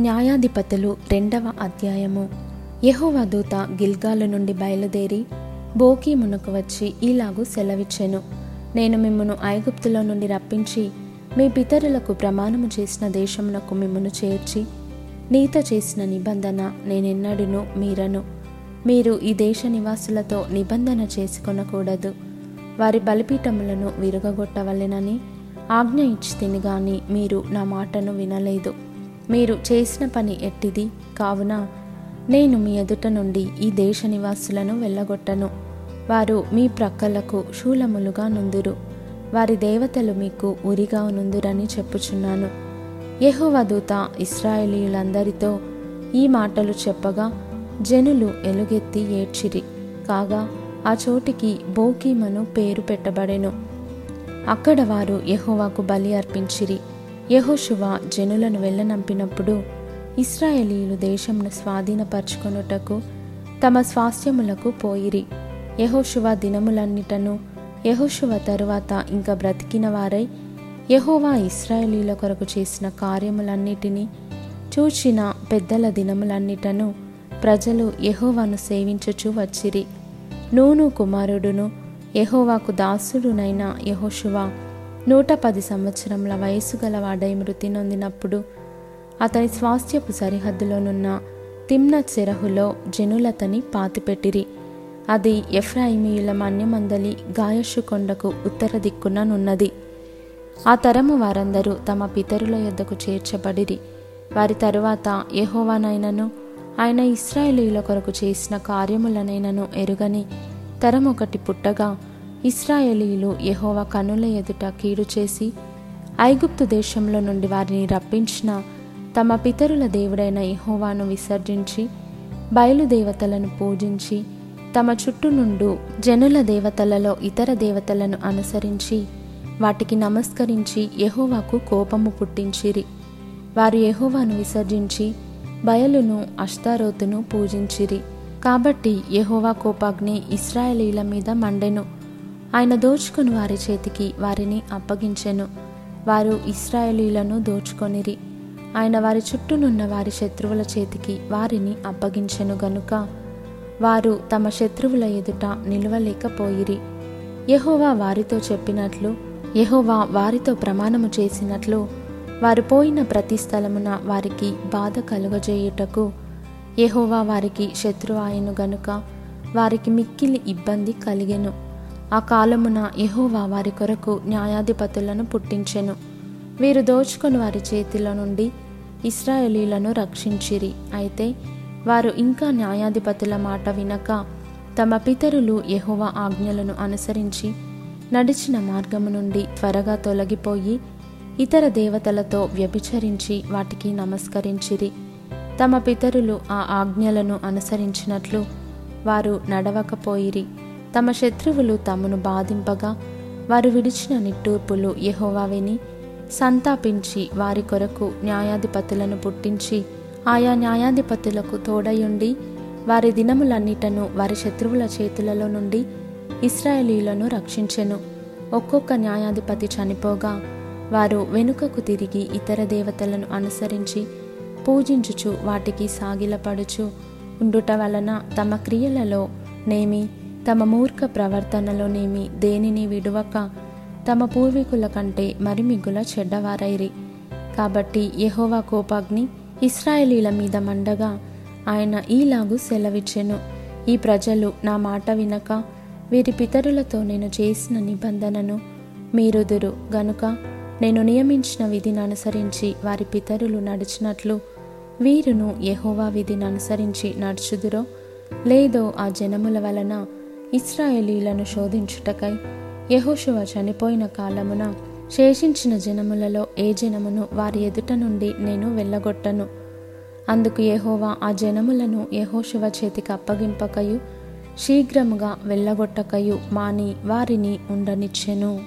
న్యాయాధిపతులు రెండవ అధ్యాయము. యహోవ దూత గిల్గాలు నుండి బయలుదేరి బోకి మునకు వచ్చి ఇలాగూ సెలవిచ్చెను. నేను మిమ్మను ఐగుప్తులో నుండి రప్పించి మీ పితరులకు ప్రమాణము చేసిన దేశమునకు మిమ్మను చేర్చి నీతో చేసిన నిబంధన నేనెన్నడును మీరను. మీరు ఈ దేశ నివాసులతో నిబంధన చేసుకొనకూడదు. వారి బలిపీఠములను విరగగొట్టవలెనని ఆజ్ఞ ఇచ్చి తిని గాని మీరు నా మాటను వినలేదు. మీరు చేసిన పని ఎట్టిది? కావున నేను మీ ఎదుట నుండి ఈ దేశ నివాసులను వెళ్ళగొట్టను. వారు మీ ప్రక్కలకు శూలములుగా నుందురు. వారి దేవతలు మీకు ఉరిగా నుందురని చెప్పుచున్నాను. యెహోవా దూత ఇస్రాయేలీయులందరితో ఈ మాటలు చెప్పగా జనులు ఎలుగెత్తి ఏడ్చిరి. కాగా ఆ చోటికి బోకీమను పేరు పెట్టబడెను. అక్కడ వారు యహోవాకు బలి అర్పించిరి. యహోశువ జనులను వెళ్ళనంపినప్పుడు ఇస్రాయేలీలు దేశంను స్వాధీనపరచుకొనుటకు తమ స్వాస్థ్యములకు పోయిరి. యహోశువ దినములన్నిటను యహోశువ తరువాత ఇంకా బ్రతికిన వారై యహోవా ఇస్రాయేలీల కొరకు చేసిన కార్యములన్నిటినీ చూచిన పెద్దల దినములన్నిటను ప్రజలు యహోవాను సేవించుచు వచ్చిరి. నూను కుమారుడును యహోవాకు దాసుడునైన యెహోషువ నూట పది సంవత్సరముల వయసు గలవాడై మృతి నొందినప్పుడు అతని స్వాస్థ్యపు సరిహద్దులోనున్న తిమ్న చెరహులో జనులతని పాతిపెట్టిరి. అది ఎఫ్రాయిమీయుల మన్యమందలి గాయషు కొండకు ఉత్తర దిక్కుననున్నది ఆ తరము వారందరూ తమ పితరుల యొద్దకు చేర్చబడిరి. వారి తరువాత యహోవానైనను ఆయన ఇస్రాయేలీల కొరకు చేసిన కార్యములనైనను ఎరుగని తరం ఒకటి పుట్టగా ఇస్రాయేలీలు యహోవ కనుల ఎదుట కీడు చేసి ఐగుప్తు దేశంలో నుండి వారిని రప్పించిన తమ పితరుల దేవుడైన యహోవాను విసర్జించి బయలుదేవతలను పూజించి తమ చుట్టూ నుండు జనుల దేవతలలో ఇతర దేవతలను అనుసరించి వాటికి నమస్కరించి యహోవాకు కోపము పుట్టించిరి. వారు యహోవాను విసర్జించి బయలును అష్టారోతును పూజించిరి. కాబట్టి యహోవా కోపాగ్ని ఇస్రాయేలీల మీద మండెను. ఆయన దోచుకుని వారి చేతికి వారిని అప్పగించెను. వారు ఇస్రాయేలీలను దోచుకొనిరి. ఆయన వారి చుట్టూనున్న వారి శత్రువుల చేతికి వారిని అప్పగించెను గనుక వారు తమ శత్రువుల ఎదుట నిలవలేకపోయిరి. యహోవా వారితో చెప్పినట్లు యహోవా వారితో ప్రమాణము చేసినట్లు వారు పోయిన ప్రతి స్థలమున వారికి బాధ కలుగజేయుటకు యహోవా వారికి శత్రువాయను గనుక వారికి మిక్కిలి ఇబ్బంది కలిగెను. ఆ కాలమున యహోవా వారి కొరకు న్యాయాధిపతులను పుట్టించెను. వీరు దోచుకొని వారి చేతిలో నుండి ఇస్రాయేలీలను రక్షించిరి. అయితే వారు ఇంకా న్యాయాధిపతుల మాట వినక తమ పితరులు యహోవా ఆజ్ఞలను అనుసరించి నడిచిన మార్గము నుండి త్వరగా తొలగిపోయి ఇతర దేవతలతో వ్యభిచరించి వాటికి నమస్కరించిరి. తమ పితరులు ఆ ఆజ్ఞలను అనుసరించినట్లు వారు నడవకపోయిరి. తమ శత్రువులు తమను బాధింపగా వారు విడిచిన నిట్టూర్పులు యహోవా విని సంతాపించి వారి కొరకు న్యాయాధిపతులను పుట్టించి ఆయా న్యాయాధిపతులకు తోడయుండి వారి దినములన్నిటను వారి శత్రువుల చేతులలో నుండి ఇస్రాయేలీలను రక్షించెను. ఒక్కొక్క న్యాయాధిపతి చనిపోగా వారు వెనుకకు తిరిగి ఇతర దేవతలను అనుసరించి పూజించుచు వాటికి సాగిలపడుచు ఉండుట వలన తమ క్రియలలో నేమి తమ మూర్ఖ ప్రవర్తనలోనేమి దేనిని విడువక తమ పూర్వీకుల కంటే మరిమిగుల చెడ్డవారైరి. కాబట్టి యహోవా కోపాగ్ని ఇస్రాయేలీల మీద మండగా ఆయన ఈలాగు సెలవిచ్చెను. ఈ ప్రజలు నా మాట వినక వీరి పితరులతో నేను చేసిన నిబంధనను మీరుదురు. గనుక నేను నియమించిన విధిని అనుసరించి వారి పితరులు నడిచినట్లు వీరును యహోవా విధిని అనుసరించి నడుచుదురో? లేదో ఆ జనముల వలన ఇస్రాయేలీలను శోధించుటకై యహోశివ చనిపోయిన కాలమున శేషించిన జనములలో ఏ జనమును వారి ఎదుట నుండి నేను వెళ్ళగొట్టను. అందుకు యహోవా ఆ జనములను యహోశివ చేతికి అప్పగింపకయు శీఘ్రముగా వెళ్ళగొట్టకయు మాని వారిని ఉండనిచ్చెను.